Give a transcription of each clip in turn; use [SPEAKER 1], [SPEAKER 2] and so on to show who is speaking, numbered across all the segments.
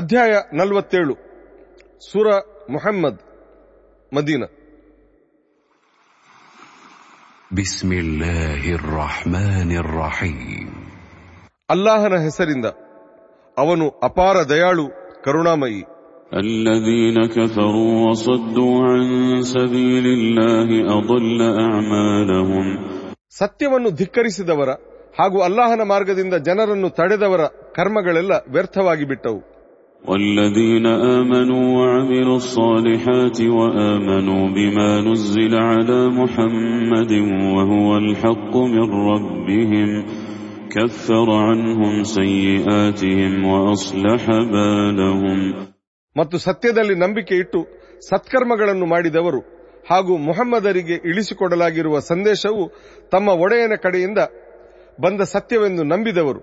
[SPEAKER 1] ಅಧ್ಯಾಯ ನಲವತ್ತೇಳು ಸುರ ಮೊಹಮ್ಮದ್
[SPEAKER 2] ಮದೀನ
[SPEAKER 1] ಅಲ್ಲಾಹನ ಹೆಸರಿಂದ ಅವನು ಅಪಾರ ದಯಾಳು
[SPEAKER 2] ಕರುಣಾಮಯಿ الذين كفروا ಸತ್ಯವನ್ನು
[SPEAKER 1] ಧಿಕ್ಕರಿಸಿದವರ ಹಾಗೂ ಅಲ್ಲಾಹನ ಮಾರ್ಗದಿಂದ ಜನರನ್ನು ತಡೆದವರ ಕರ್ಮಗಳೆಲ್ಲ ವ್ಯರ್ಥವಾಗಿ ಬಿಟ್ಟವು والذين آمنوا وعملوا
[SPEAKER 2] الصالحات وآمنوا بما نزل على محمد وهو الحق من ربهم كفر عنهم سيئاتهم وأصلح بالهم ಮತ್ತು
[SPEAKER 1] ಸತ್ಯದಲ್ಲಿ ನಂಬಿಕೆ ಇಟ್ಟು ಸತ್ಕರ್ಮಗಳನ್ನು ಮಾಡಿದವರು ಹಾಗೂ ಮೊಹಮ್ಮದರಿಗೆ ಇಳಿಸಿಕೊಡಲಾಗಿರುವ ಸಂದೇಶವು ತಮ್ಮ ಒಡೆಯನ ಕಡೆಯಿಂದ ಬಂದ ಸತ್ಯವೆಂದು ನಂಬಿದವರು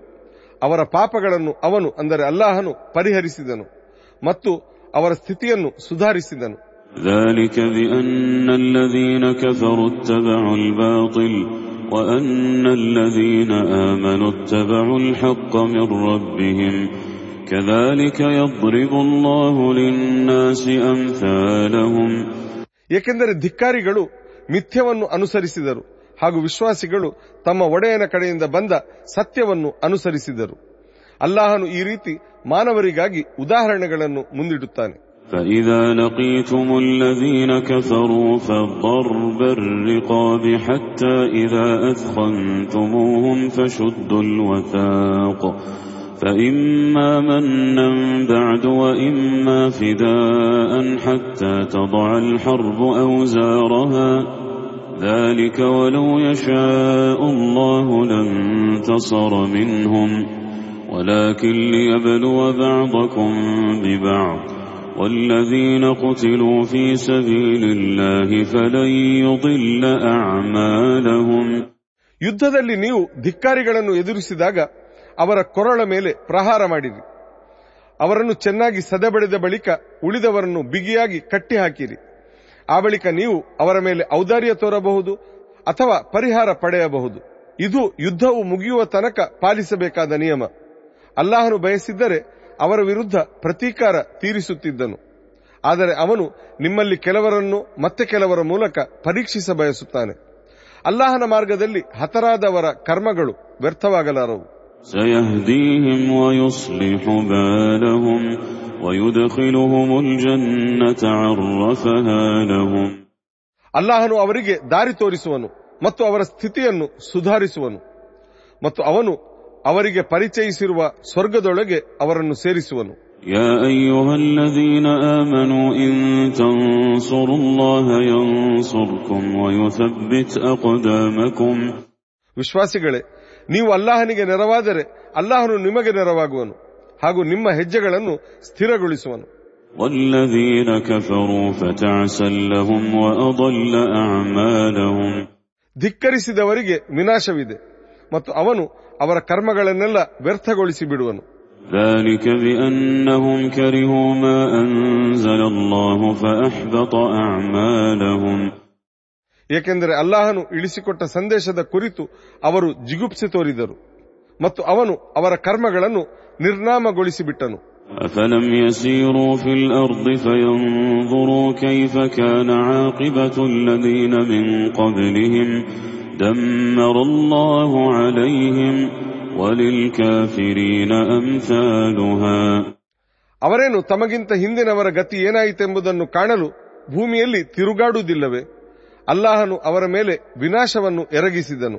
[SPEAKER 1] ಅವರ ಪಾಪಗಳನ್ನು ಅವನು ಅಂದರೆ ಅಲ್ಲಾಹನು ಪರಿಹರಿಸಿದನು ಮತ್ತು ಅವರ ಸ್ಥಿತಿಯನ್ನು ಸುಧಾರಿಸಿದನು
[SPEAKER 2] ಏಕೆಂದರೆ
[SPEAKER 1] ಧಿಕ್ಕಾರಿಗಳು ಮಿಥ್ಯವನ್ನು ಅನುಸರಿಸಿದರು ಹಾಗೂ ವಿಶ್ವಾಸಿಗಳು ತಮ್ಮ ಒಡೆಯನ ಕಡೆಯಿಂದ ಬಂದ ಸತ್ಯವನ್ನು ಅನುಸರಿಸಿದರು ಅಲ್ಲಾಹನು ಈ ರೀತಿ ಮಾನವರಿಗಾಗಿ ಉದಾಹರಣೆಗಳನ್ನು ಮುಂದಿಡುತ್ತಾನೆ فإذا
[SPEAKER 2] لقيتم الذين كفروا فضرب الرقاب حتى ذلك ولو يشاء الله لانتصر منهم ولكن ليبلو بعضكم ببعض والذين قتلوا في سبيل الله فلن
[SPEAKER 1] يضل أعمالهم ಯುದ್ಧದಲ್ಲಿ ನೀವು ಧಿಕ್ಕಾರಿಗಳನ್ನು ಎದುರಿಸಿದಾಗ ಅವರ ಕೊರಳ ಮೇಲೆ ಪ್ರಹಾರ ಮಾಡಿರಿ ಅವರನ್ನು ಚೆನ್ನಾಗಿ ಸದೆಬಡಿದ ಬಳಿಕ ಉಳಿದವರನ್ನು ಬಿಗಿಯಾಗಿ ಕಟ್ಟಿಹಾಕಿರಿ ಆ ಬಳಿಕ ನೀವು ಅವರ ಮೇಲೆ ಔದಾರ್ಯ ತೋರಬಹುದು ಅಥವಾ ಪರಿಹಾರ ಪಡೆಯಬಹುದು ಇದು ಯುದ್ಧವು ಮುಗಿಯುವ ತನಕ ಪಾಲಿಸಬೇಕಾದ ನಿಯಮ ಅಲ್ಲಾಹನು ಬಯಸಿದ್ದರೆ ಅವರ ವಿರುದ್ಧ ಪ್ರತೀಕಾರ ತೀರಿಸುತ್ತಿದ್ದನು ಆದರೆ ಅವನು ನಿಮ್ಮಲ್ಲಿ ಕೆಲವರನ್ನು ಮತ್ತೆ ಕೆಲವರ ಮೂಲಕ ಪರೀಕ್ಷಿಸ ಬಯಸುತ್ತಾನೆ ಅಲ್ಲಾಹನ ಮಾರ್ಗದಲ್ಲಿ ಹತರಾದವರ ಕರ್ಮಗಳು ವ್ಯರ್ಥವಾಗಲಾರವು سيهديهم
[SPEAKER 2] ويصلح بالهم ويدخلهم الجنة عرفها لهم ಅಲ್ಲಾಹನು
[SPEAKER 1] ಅವರಿಗೆ ದಾರಿ ತೋರಿಸುವನು ಮತ್ತು ಅವರ ಸ್ಥಿತಿಯನ್ನು ಸುಧಾರಿಸುವನು ಮತ್ತು ಅವನು ಅವರಿಗೆ ಪರಿಚಯಿಸಿರುವ ಸ್ವರ್ಗದೊಳಗೆ ಅವರನ್ನು ಸೇರಿಸುವನು يا أيها الذين آمنوا إن تنصروا ವಿಶ್ವಾಸಿಗಳೇ ನೀವು ಅಲ್ಲಾಹನಿಗೆ ನೆರವಾದರೆ ಅಲ್ಲಾಹನು ನಿಮಗೆ ನೆರವಾಗುವನು ಹಾಗೂ ನಿಮ್ಮ ಹೆಜ್ಜೆಗಳನ್ನು ಸ್ಥಿರಗೊಳಿಸುವನು
[SPEAKER 2] ಧಿಕ್ಕರಿಸಿದವರಿಗೆ
[SPEAKER 1] ವಿನಾಶವಿದೆ ಮತ್ತು ಅವನು ಅವರ ಕರ್ಮಗಳನ್ನೆಲ್ಲ ವ್ಯರ್ಥಗೊಳಿಸಿ ಬಿಡುವನು ذلك ಏಕೆಂದರೆ ಅಲ್ಲಾಹನು ಇಳಿಸಿಕೊಟ್ಟ ಸಂದೇಶದ ಕುರಿತು ಅವರು ಜಿಗುಪ್ಸೆ ತೋರಿದರು ಮತ್ತು ಅವನು ಅವರ ಕರ್ಮಗಳನ್ನು ನಿರ್ನಾಮಗೊಳಿಸಿಬಿಟ್ಟನು أفلم
[SPEAKER 2] يسيروا في الأرض فينظروا كيف كان عاقبة الذين من قبلهم دمر الله عليهم وللكافرين أمثالها ಅವರೇನು
[SPEAKER 1] ತಮಗಿಂತ ಹಿಂದಿನವರ ಗತಿ ಏನಾಯಿತೆಂಬುದನ್ನು ಕಾಣಲು ಭೂಮಿಯಲ್ಲಿ ತಿರುಗಾಡುವುದಿಲ್ಲವೇ ಅಲ್ಲಾಹನು ಅವರ ಮೇಲೆ ವಿನಾಶವನ್ನು ಎರಗಿಸಿದನು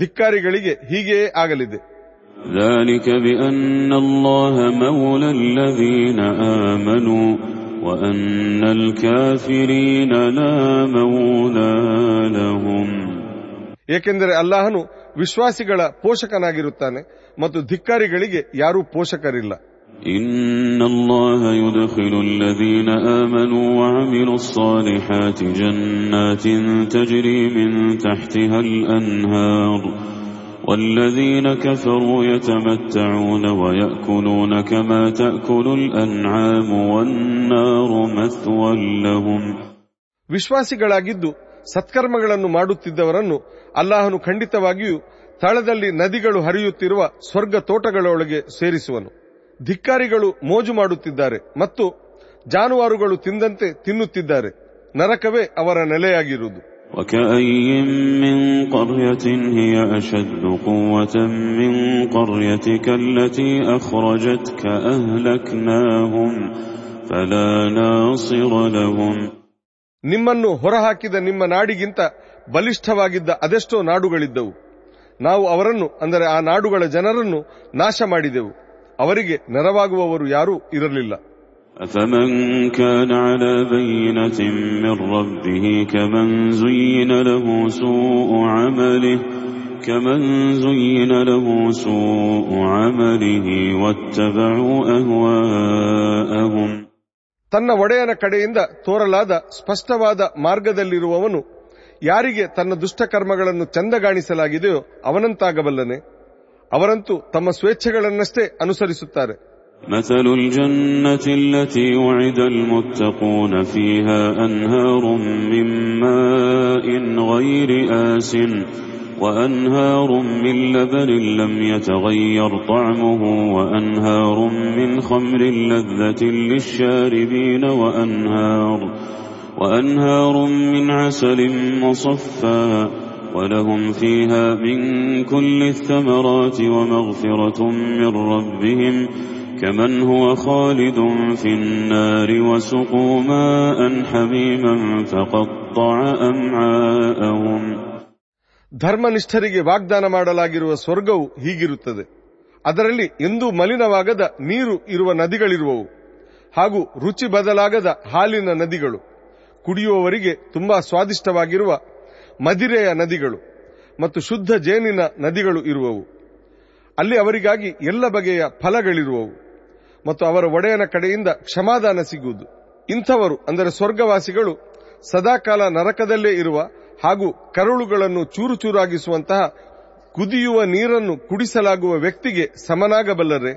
[SPEAKER 1] ಧಿಕ್ಕಾರಿಗಳಿಗೆ ಹೀಗೆಯೇ ಆಗಲಿದೆ ಏಕೆಂದರೆ ಅಲ್ಲಾಹನು ವಿಶ್ವಾಸಿಗಳ ಪೋಷಕನಾಗಿರುತ್ತಾನೆ ಮತ್ತು ಧಿಕ್ಕಾರಿಗಳಿಗೆ ಯಾರೂ ಪೋಷಕರಿಲ್ಲ إن الله يدخل الذين آمنوا وعملوا الصالحات جنات تجري من تحتها الأنهار والذين كفروا يتمتعون ويأكلون كما تأكل الأنعام والنار مثوى لهم ವಿಶ್ವಾಸಿಗಳಾಗಿದ್ದು ಸತ್ಕರ್ಮಗಳನ್ನು ಮಾಡುತ್ತಿದ್ದವರನ್ನು ಅಲ್ಲಾಹನು ಖಂಡಿತವಾಗಿಯೂ ತಳದಲ್ಲಿ ನದಿಗಳು ಹರಿಯುತ್ತಿರುವ ಸ್ವರ್ಗ ತೋಟಗಳೊಳಗೆ ಸೇರಿಸುವನು ಧಿಕ್ಕಾರಿಗಳು ಮೋಜು ಮಾಡುತ್ತಿದ್ದಾರೆ ಮತ್ತು ಜಾನುವಾರುಗಳು ತಿಂದಂತೆ ತಿನ್ನುತ್ತಿದ್ದಾರೆ ನರಕವೇ ಅವರ
[SPEAKER 2] ನೆಲೆಯಾಗಿರುವುದು
[SPEAKER 1] ನಿಮ್ಮನ್ನು ಹೊರಹಾಕಿದ ನಿಮ್ಮ ನಾಡಿಗಿಂತ ಬಲಿಷ್ಠವಾಗಿದ್ದ ಅದೆಷ್ಟೋ ನಾಡುಗಳಿದ್ದವು ನಾವು ಅವರನ್ನು ಅಂದರೆ ಆ ನಾಡುಗಳ ಜನರನ್ನು ನಾಶ ಮಾಡಿದೆವು ಅವರಿಗೆ ನೆರವಾಗುವವರು ಯಾರೂ
[SPEAKER 2] ಇರಲಿಲ್ಲ أفمن كان على بينة من ربه كمن زين له سوء عمله كمن
[SPEAKER 1] زين له سوء عمله ತನ್ನ ಒಡೆಯನ ಕಡೆಯಿಂದ ತೋರಲಾದ ಸ್ಪಷ್ಟವಾದ ಮಾರ್ಗದಲ್ಲಿರುವವನು ಯಾರಿಗೆ ತನ್ನ ದುಷ್ಟಕರ್ಮಗಳನ್ನು ಚಂದಗಾಣಿಸಲಾಗಿದೆಯೋ ಅವನಂತಾಗಬಲ್ಲನೆ ಅವರಂತೂ ತಮ್ಮ ಸ್ವೇಚ್ಛೆಗಳನ್ನಷ್ಟೇ ಅನುಸರಿಸುತ್ತಾರೆ
[SPEAKER 2] مثل الجنة التي وعد المتقون فيها أنهار من ماء غير آس وأنهار من لبن لم يتغير طعمه وأنهار من خمر لذة للشاربين وأنهار وأنهار من عسل مصفى ولهم فيها من كل الثمرات ومغفرة من ربهم كمن هو
[SPEAKER 1] خالد في النار وسقوا ماء حميما فقطع أمعاءهم ಧರ್ಮನಿಷ್ಠರಿಗೆ ವಾಗ್ದಾನ ಮಾಡಲಾಗಿರುವ ಸ್ವರ್ಗವು ಹೀಗಿರುತ್ತದೆ ಅದರಲ್ಲಿ ಎಂದೂ ಮಲಿನವಾಗದ ನೀರು ಇರುವ ನದಿಗಳಿರುವವು ಹಾಗೂ ರುಚಿ ಬದಲಾಗದ ಹಾಲಿನ ನದಿಗಳು ಕುಡಿಯುವವರಿಗೆ ತುಂಬಾ ಸ್ವಾದಿಷ್ಟವಾಗಿರುವ ಮದಿರೆಯ ನದಿಗಳು ಮತ್ತು ಶುದ್ಧ ಜೇನಿನ ನದಿಗಳು ಇರುವವು ಅಲ್ಲಿ ಅವರಿಗಾಗಿ ಎಲ್ಲ ಬಗೆಯ ಫಲಗಳಿರುವವು ಮತ್ತು ಅವರ ಒಡೆಯನ ಕಡೆಯಿಂದ ಕ್ಷಮಾದಾನ ಸಿಗುವುದು ಇಂಥವರು ಅಂದರೆ ಸ್ವರ್ಗವಾಸಿಗಳು ಸದಾಕಾಲ ನರಕದಲ್ಲೇ ಇರುವ ಹಾಗೂ ಕರುಳುಗಳನ್ನು ಚೂರು ಚೂರಾಗಿಸುವಂತಹ ಕುದಿಯುವ ನೀರನ್ನು ಕುಡಿಸಲಾಗುವ ವ್ಯಕ್ತಿಗೆ ಸಮನಾಗಬಲ್ಲರೆ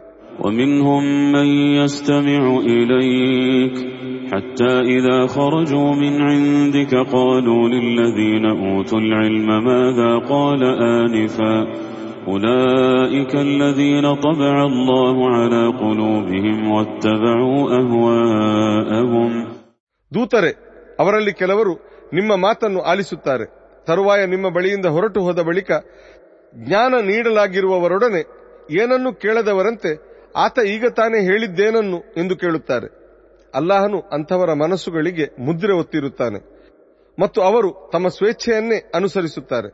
[SPEAKER 1] حتى
[SPEAKER 2] إذا خرجوا من عندك قالوا للذين أوتوا العلم ماذا قال آنفا أولئك الذين طبع الله على قلوبهم واتبعوا أهواءهم ದೂತರೆ
[SPEAKER 1] ಅವರಲ್ಲಿ ಕೆಲವರು ನಿಮ್ಮ ಮಾತನ್ನು ಆಲಿಸುತ್ತಾರೆ ತರುವಾಯ ನಿಮ್ಮ ಬಳಿಯಿಂದ ಹೊರಟು ಹೋದ ಬಳಿಕ ಜ್ಞಾನ ನೀಡಲಾಗಿರುವವರೊಡನೆ ಏನನ್ನು ಕೇಳದವರಂತೆ ಆತ ಈಗ ತಾನೇ ಹೇಳಿದ್ದೇನನ್ನು ಎಂದು ಕೇಳುತ್ತಾರೆ ಅಲ್ಲಾಹನು ಅಂಥವರ ಮನಸ್ಸುಗಳಿಗೆ ಮುದ್ರೆ ಒತ್ತಿರುತ್ತಾನೆ ಮತ್ತು ಅವರು ತಮ್ಮ ಸ್ವೇಚ್ಛೆಯನ್ನೇ ಅನುಸರಿಸುತ್ತಾರೆ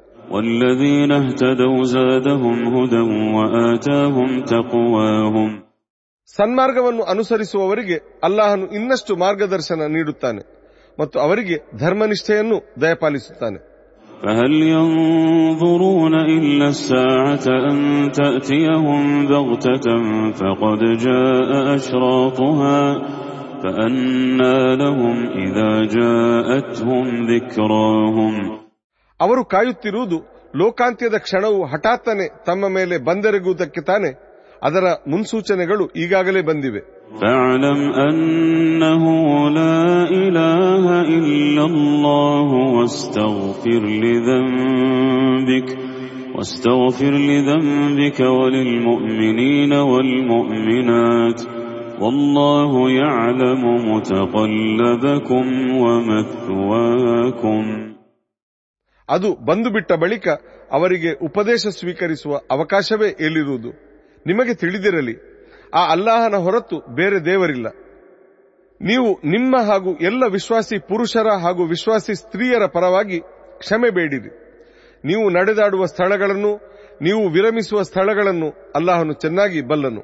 [SPEAKER 1] ಸನ್ಮಾರ್ಗವನ್ನು ಅನುಸರಿಸುವವರಿಗೆ ಅಲ್ಲಾಹನು ಇನ್ನಷ್ಟು ಮಾರ್ಗದರ್ಶನ ನೀಡುತ್ತಾನೆ ಮತ್ತು ಅವರಿಗೆ ಧರ್ಮನಿಷ್ಠೆಯನ್ನು ದಯಪಾಲಿಸುತ್ತಾನೆ ಅಹಲ್ಯೂ ಅವರು ಕಾಯುತ್ತಿರುವುದು ಲೋಕಾಂತ್ಯದ ಕ್ಷಣವು ಹಠಾತ್ತನೆ ತಮ್ಮ ಮೇಲೆ ಬಂದೆರಗುವುದಕ್ಕೆ ತಾನೆ ಅದರ ಮುನ್ಸೂಚನೆಗಳು ಈಗಾಗಲೇ ಬಂದಿವೆ
[SPEAKER 2] واستغفر لذنبك وللمؤمنين والمؤمنات والله يعلم متقلبكم
[SPEAKER 1] ومثواكم ಅದು ಬಂದು ಬಿಟ್ಟ ಬಳಿಕ ಅವರಿಗೆ ಉಪದೇಶ ಸ್ವೀಕರಿಸುವ ಅವಕಾಶವೇ ಎಲ್ಲಿರುವುದು ನಿಮಗೆ ತಿಳಿದಿರಲಿ ಆ ಅಲ್ಲಾಹನ ಹೊರತು ಬೇರೆ ದೇವರಿಲ್ಲ ನೀವು ನಿಮ್ಮ ಹಾಗೂ ಎಲ್ಲ ವಿಶ್ವಾಸಿ ಪುರುಷರ ಹಾಗೂ ವಿಶ್ವಾಸಿ ಸ್ತ್ರೀಯರ ಪರವಾಗಿ ಕ್ಷಮೆ ಬೇಡಿರಿ ನೀವು ನಡೆದಾಡುವ ಸ್ಥಳಗಳನ್ನು ನೀವು ವಿರಮಿಸುವ ಸ್ಥಳಗಳನ್ನು ಅಲ್ಲಾಹನು ಚೆನ್ನಾಗಿ ಬಲ್ಲನು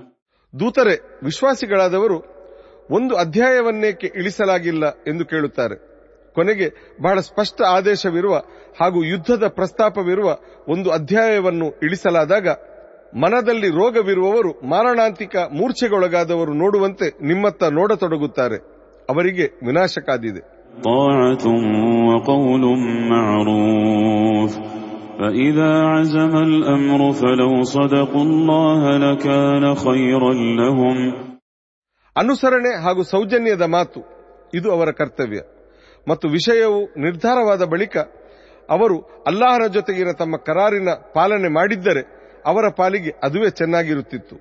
[SPEAKER 1] ದೂತರೆ ವಿಶ್ವಾಸಿಗಳಾದವರು ಒಂದು ಅಧ್ಯಾಯವನ್ನೇಕೆ ಇಳಿಸಲಾಗಿಲ್ಲ ಎಂದು ಕೇಳುತ್ತಾರೆ ಕೊನೆಗೆ ಬಹಳ ಸ್ಪಷ್ಟ ಆದೇಶವಿರುವ ಹಾಗೂ ಯುದ್ಧದ ಪ್ರಸ್ತಾಪವಿರುವ ಒಂದು ಅಧ್ಯಾಯವನ್ನು ಇಳಿಸಲಾದಾಗ ಮನದಲ್ಲಿ ರೋಗವಿರುವವರು ಮಾರಣಾಂತಿಕ ಮೂರ್ಛೆಗೊಳಗಾದವರು ನೋಡುವಂತೆ ನಿಮ್ಮತ್ತ ನೋಡತೊಡಗುತ್ತಾರೆ ಅವರಿಗೆ ವಿನಾಶಕಾದಿದೆ
[SPEAKER 2] فإذا عزم الأمر فلو صدقوا الله لكان خيرا لهم
[SPEAKER 1] ಅನುಸರಣೆ ಹಾಗೂ ಸೌಜನ್ಯದ ಮಾತು ಇದು ಅವರ ಕರ್ತವ್ಯ ಮತ್ತು ವಿಷಯವು ನಿರ್ಧಾರವಾದ ಬಳಿಕ ಅವರು ಅಲ್ಲಾಹರ ಜೊತೆಗಿನ ತಮ್ಮ ಕರಾರಿನ ಪಾಲನೆ ಮಾಡಿದ್ದರೆ ಅವರ ಪಾಲಿಗೆ ಅದುವೇ
[SPEAKER 2] ಚೆನ್ನಾಗಿರುತ್ತಿತ್ತು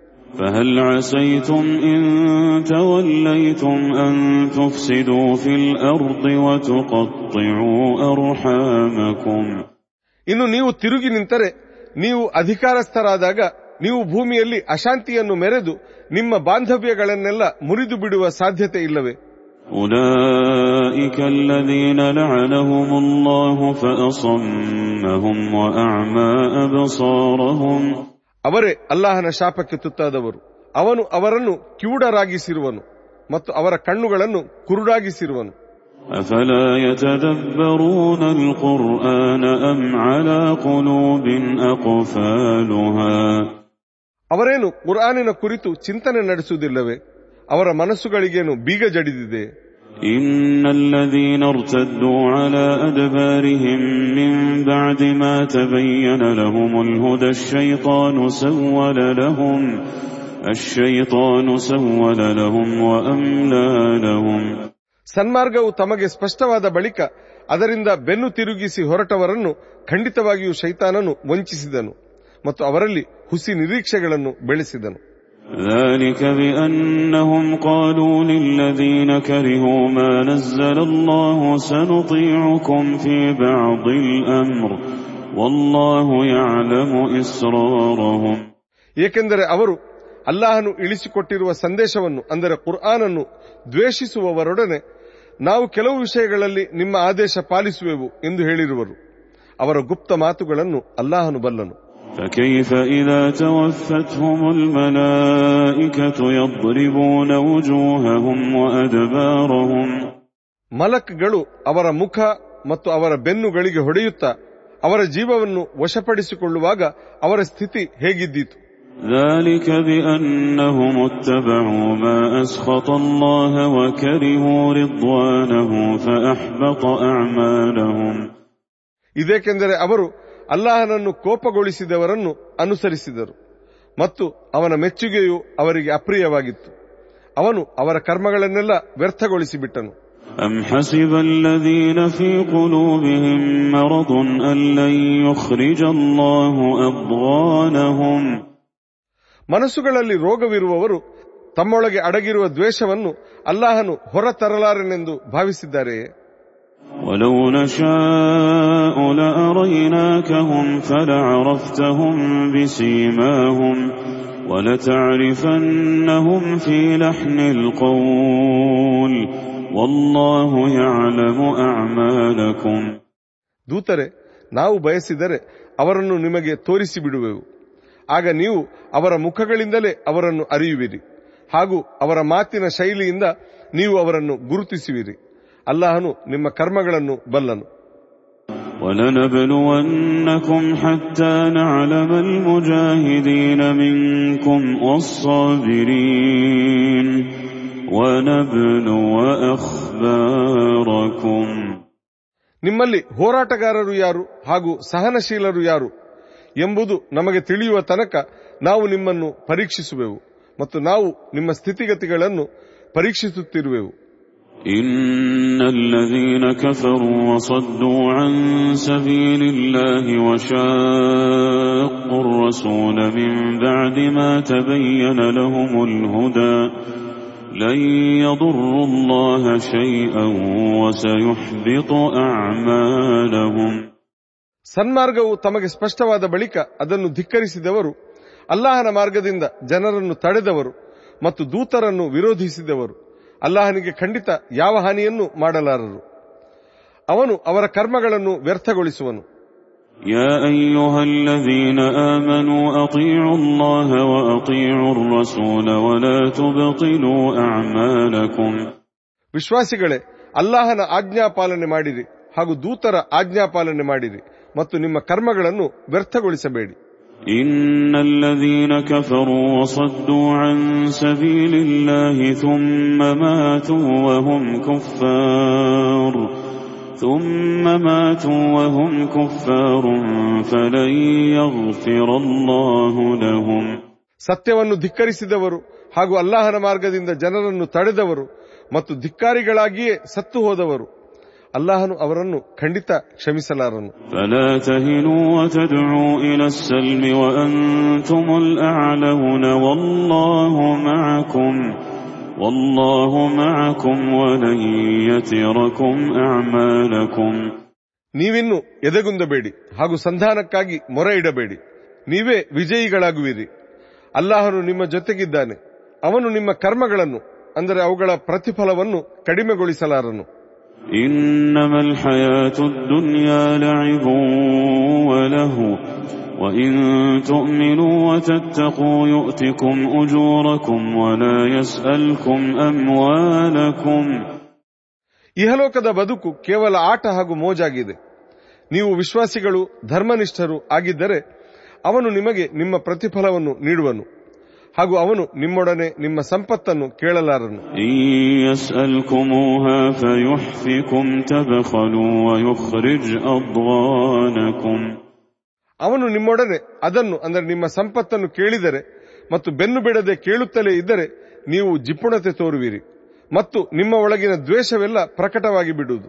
[SPEAKER 1] ಇನ್ನು ನೀವು ತಿರುಗಿ ನಿಂತರೆ ನೀವು ಅಧಿಕಾರಸ್ಥರಾದಾಗ ನೀವು ಭೂಮಿಯಲ್ಲಿ ಅಶಾಂತಿಯನ್ನು ಮೆರೆದು ನಿಮ್ಮ ಬಾಂಧವ್ಯಗಳನ್ನೆಲ್ಲ ಮುರಿದು ಬಿಡುವ ಸಾಧ್ಯತೆ
[SPEAKER 2] ಇಲ್ಲವೆ
[SPEAKER 1] ಅವರೇ ಅಲ್ಲಾಹನ ಶಾಪಕ್ಕೆ ತುತ್ತಾದವರು ಅವನು ಅವರನ್ನು ಕಿವುಡರಾಗಿಸಿರುವನು ಮತ್ತು ಅವರ ಕಣ್ಣುಗಳನ್ನು ಕುರುಡಾಗಿಸಿರುವನು
[SPEAKER 2] ಅಫಲ ಯದ್ ಬರುಲ್ ಕುರು ಅಲ ಅಂ ಅಲಕುಲೋ ದಿನ್ ಅಕೋಫಲೋಹ
[SPEAKER 1] ಅವರೇನು ಕುರಾನಿನ ಕುರಿತು ಚಿಂತನೆ ನಡೆಸುವುದಿಲ್ಲವೇ ಅವರ ಮನಸ್ಸುಗಳಿಗೇನು ಬೀಗ ಜಡಿದಿದೆ
[SPEAKER 2] ನಋಚ್ದೋರಿ ಹಿಂ ನಿಮಯ್ಯುಲ್ಹು ದಯತೋನು ಸಂವರಹುಂ ಅಶ್ವಯತೋನು ಸಂವದ ಹುಂ ವ್ ಲೋ
[SPEAKER 1] ಸನ್ಮಾರ್ಗವು ತಮಗೆ ಸ್ಪಷ್ಟವಾದ ಬಳಿಕ ಅದರಿಂದ ಬೆನ್ನು ತಿರುಗಿಸಿ ಹೊರಟವರನ್ನು ಖಂಡಿತವಾಗಿಯೂ ಶೈತಾನನು ವಂಚಿಸಿದನು ಮತ್ತು ಅವರಲ್ಲಿ ಹುಸಿ ನಿರೀಕ್ಷೆಗಳನ್ನು ಬೆಳೆಸಿದನು ذلك بأنهم قالوا للذين كرهوا ما نزل ಏಕೆಂದರೆ ಅವರು ಅಲ್ಲಾಹನು ಇಳಿಸಿಕೊಟ್ಟಿರುವ ಸಂದೇಶವನ್ನು ಅಂದರೆ ಕುರ್ಆನನ್ನು ದ್ವೇಷಿಸುವವರೊಡನೆ ನಾವು ಕೆಲವು ವಿಷಯಗಳಲ್ಲಿ ನಿಮ್ಮ ಆದೇಶ ಪಾಲಿಸುವೆವು ಎಂದು ಹೇಳಿರುವರು ಅವರ ಗುಪ್ತ ಮಾತುಗಳನ್ನು ಅಲ್ಲಾಹನು ಬಲ್ಲನು ಮಲಕ್ಗಳು ಅವರ ಮುಖ ಮತ್ತು ಅವರ ಬೆನ್ನುಗಳಿಗೆ ಹೊಡೆಯುತ್ತಾ ಅವರ ಜೀವವನ್ನು ವಶಪಡಿಸಿಕೊಳ್ಳುವಾಗ ಅವರ ಸ್ಥಿತಿ ಹೇಗಿದ್ದೀತು ذلك بأنهم اتبعوا ما أسخط الله وكرهوا رضوانه فأحبط أعمالهم ಇದಕ್ಕೆಂದರೆ ಅವರು ಅಲ್ಲಾಹನನ್ನು ಕೋಪಗೊಳಿಸಿದವರನ್ನು ಅನುಸರಿಸಿದರು ಮತ್ತು ಅವನ ಮೆಚ್ಚುಗೆಯು ಅವರಿಗೆ ಅಪ್ರಿಯವಾಗಿತ್ತು ಅವನು ಅವರ ಕರ್ಮಗಳನ್ನೆಲ್ಲ ವ್ಯರ್ಥಗೊಳಿಸಿಬಿಟ್ಟನು أم حسب الذين في قلوبهم مرض أن لن يخرج الله أضغانهم ಮನಸ್ಸುಗಳಲ್ಲಿ ರೋಗವಿರುವವರು ತಮ್ಮೊಳಗೆ ಅಡಗಿರುವ ದ್ವೇಷವನ್ನು ಅಲ್ಲಾಹನು ಹೊರತರಲಾರನೆಂದು ಭಾವಿಸಿದ್ದಾರೆ ದೂತರೆ ನಾವು ಬಯಸಿದರೆ ಅವರನ್ನು ನಿಮಗೆ ತೋರಿಸಿ ಬಿಡುವೆವು ಆಗ ನೀವು ಅವರ ಮುಖಗಳಿಂದಲೇ ಅವರನ್ನು ಅರಿಯುವಿರಿ ಹಾಗೂ ಅವರ ಮಾತಿನ ಶೈಲಿಯಿಂದ ನೀವು ಅವರನ್ನು ಗುರುತಿಸುವಿರಿ ಅಲ್ಲಾಹನು ನಿಮ್ಮ ಕರ್ಮಗಳನ್ನು
[SPEAKER 2] ಬಲ್ಲನು ولنبلونكم حتى نعلم المجاهدين منكم والصابرين ونبلو
[SPEAKER 1] ನಿಮ್ಮಲ್ಲಿ ಹೋರಾಟಗಾರರು ಯಾರು ಹಾಗೂ ಸಹನಶೀಲರು ಯಾರು ಎಂಬುದು ನಮಗೆ ತಿಳಿಯುವ ತನಕ ನಾವು ನಿಮ್ಮನ್ನು ಪರೀಕ್ಷಿಸುವೆವು ಮತ್ತು ನಾವು ನಿಮ್ಮ ಸ್ಥಿತಿಗತಿಗಳನ್ನು ಪರೀಕ್ಷಿಸುತ್ತಿರುವೆವು
[SPEAKER 2] ಇನ್ನಲ್ಲಜೀನ ಕಸರು ಸದ್ದೂ ಅನ್ಸದೀನಿಲ್ಲ ಹಿವಶ ಕುರ್ವ ಸೋಲ ನಿಂದಿಮ ಚದಯ್ಯನಲಹು ಮುಲ್ಹುದ ಲೈ ಅದುರ್ರುಲ್ಲಾಹ ಶೈ ಅವು ವಸಯುಹ್ ಬಿತು ಅಮಲಹುಂ
[SPEAKER 1] ಸನ್ಮಾರ್ಗವು ತಮಗೆ ಸ್ಪಷ್ಟವಾದ ಬಳಿಕ ಅದನ್ನು ಧಿಕ್ಕರಿಸಿದವರು ಅಲ್ಲಾಹನ ಮಾರ್ಗದಿಂದ ಜನರನ್ನು ತಡೆದವರು ಮತ್ತು ದೂತರನ್ನು ವಿರೋಧಿಸಿದವರು ಅಲ್ಲಾಹನಿಗೆ ಖಂಡಿತ ಯಾವ ಹಾನಿಯನ್ನೂ ಮಾಡಲಾರರು ಅವನು ಅವರ ಕರ್ಮಗಳನ್ನು ವ್ಯರ್ಥಗೊಳಿಸುವನು ವಿಶ್ವಾಸಿಗಳೇ ಅಲ್ಲಾಹನ ಪಾಲನೆ ಮಾಡಿರಿ ಹಾಗೂ ದೂತರ ಆಜ್ಞಾಪಾಲನೆ ಮಾಡಿರಿ ಮತ್ತು ನಿಮ್ಮ ಕರ್ಮಗಳನ್ನು ವ್ಯರ್ಥಗೊಳಿಸಬೇಡಿ
[SPEAKER 2] ಇನ್ನಲ್ಲದೀನ ಕಫರು كفروا ಅನ್ عن سبيل الله ثم ماتوا وهم كفار ثم ماتوا وهم كفار
[SPEAKER 1] ಸತ್ಯವನ್ನು ಧಿಕ್ಕರಿಸಿದವರು ಹಾಗೂ ಅಲ್ಲಾಹನ ಮಾರ್ಗದಿಂದ ಜನರನ್ನು ತಡೆದವರು ಮತ್ತು ಧಿಕ್ಕಾರಿಗಳಾಗಿಯೇ ಸತ್ತು ಹೋದವರು ಅಲ್ಲಾಹನು ಅವರನ್ನು ಖಂಡಿತ ಕ್ಷಮಿಸಲಾರನು
[SPEAKER 2] ನೀವಿನ್ನು
[SPEAKER 1] ಎದೆಗುಂದಬೇಡಿ ಹಾಗೂ ಸಂಧಾನಕ್ಕಾಗಿ ಮೊರೆ ಇಡಬೇಡಿ ನೀವೇ ವಿಜಯಿಗಳಾಗುವಿರಿ ಅಲ್ಲಾಹನು ನಿಮ್ಮ ಜೊತೆಗಿದ್ದಾನೆ ಅವನು ನಿಮ್ಮ ಕರ್ಮಗಳನ್ನು ಅಂದರೆ ಅವುಗಳ ಪ್ರತಿಫಲವನ್ನು ಕಡಿಮೆಗೊಳಿಸಲಾರನು إنما الحياة الدنيا لعب وله وإن تؤمنوا وتتقوا يؤتكم أجوركم ولا يسألكم أموالكم ಇಹಲೋಕದ ಬದುಕು ಕೇವಲ ಆಟ ಹಾಗೂ ಮೋಜಾಗಿದೆ ನೀವು ವಿಶ್ವಾಸಿಗಳು ಧರ್ಮನಿಷ್ಠರು ಆಗಿದ್ದರೆ ಅವನು ನಿಮಗೆ ನಿಮ್ಮ ಪ್ರತಿಫಲವನ್ನು ನೀಡುವನು ಹಾಗೂ ಅವನು ನಿಮ್ಮೊಡನೆ ನಿಮ್ಮ ಸಂಪತ್ತನ್ನು
[SPEAKER 2] ಕೇಳಲಾರನು
[SPEAKER 1] ಅವನು ನಿಮ್ಮೊಡನೆ ಅದನ್ನು ಅಂದರೆ ನಿಮ್ಮ ಸಂಪತ್ತನ್ನು ಕೇಳಿದರೆ ಮತ್ತು ಬೆನ್ನು ಬಿಡದೆ ಕೇಳುತ್ತಲೇ ಇದ್ದರೆ ನೀವು ಜಿಪುಣತೆ ತೋರುವಿರಿ ಮತ್ತು ನಿಮ್ಮ ಒಳಗಿನ ದ್ವೇಷವೆಲ್ಲ ಪ್ರಕಟವಾಗಿ ಬಿಡುವುದು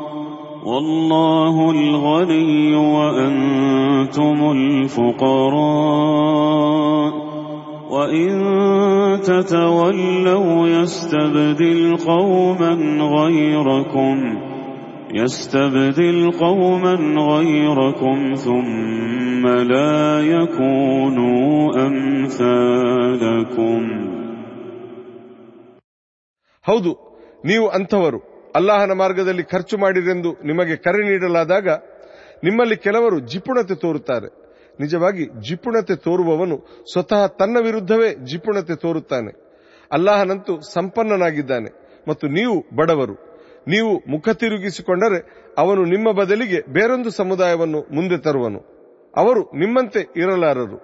[SPEAKER 2] والله الغني وأنتم الفقراء وإن تتولوا يستبدل قوما غيركم يستبدل قوما غيركم ثم لا يكونوا أمثالكم
[SPEAKER 1] هودو نيو أنتورو ಅಲ್ಲಾಹನ ಮಾರ್ಗದಲ್ಲಿ ಖರ್ಚು ಮಾಡಿರೆಂದು ನಿಮಗೆ ಕರೆ ನೀಡಲಾದಾಗ ನಿಮ್ಮಲ್ಲಿ ಕೆಲವರು ಜಿಪುಣತೆ ತೋರುತ್ತಾರೆ ನಿಜವಾಗಿ ಜಿಪುಣತೆ ತೋರುವವನು ಸ್ವತಃ ತನ್ನ ವಿರುದ್ಧವೇ ಜಿಪುಣತೆ ತೋರುತ್ತಾನೆ ಅಲ್ಲಾಹನಂತೂ ಸಂಪನ್ನನಾಗಿದ್ದಾನೆ ಮತ್ತು ನೀವು ಬಡವರು ನೀವು ಮುಖ ತಿರುಗಿಸಿಕೊಂಡರೆ ಅವನು ನಿಮ್ಮ ಬದಲಿಗೆ ಬೇರೊಂದು ಸಮುದಾಯವನ್ನು ಮುಂದೆ ತರುವನು ಅವರು ನಿಮ್ಮಂತೆ ಇರಲಾರರು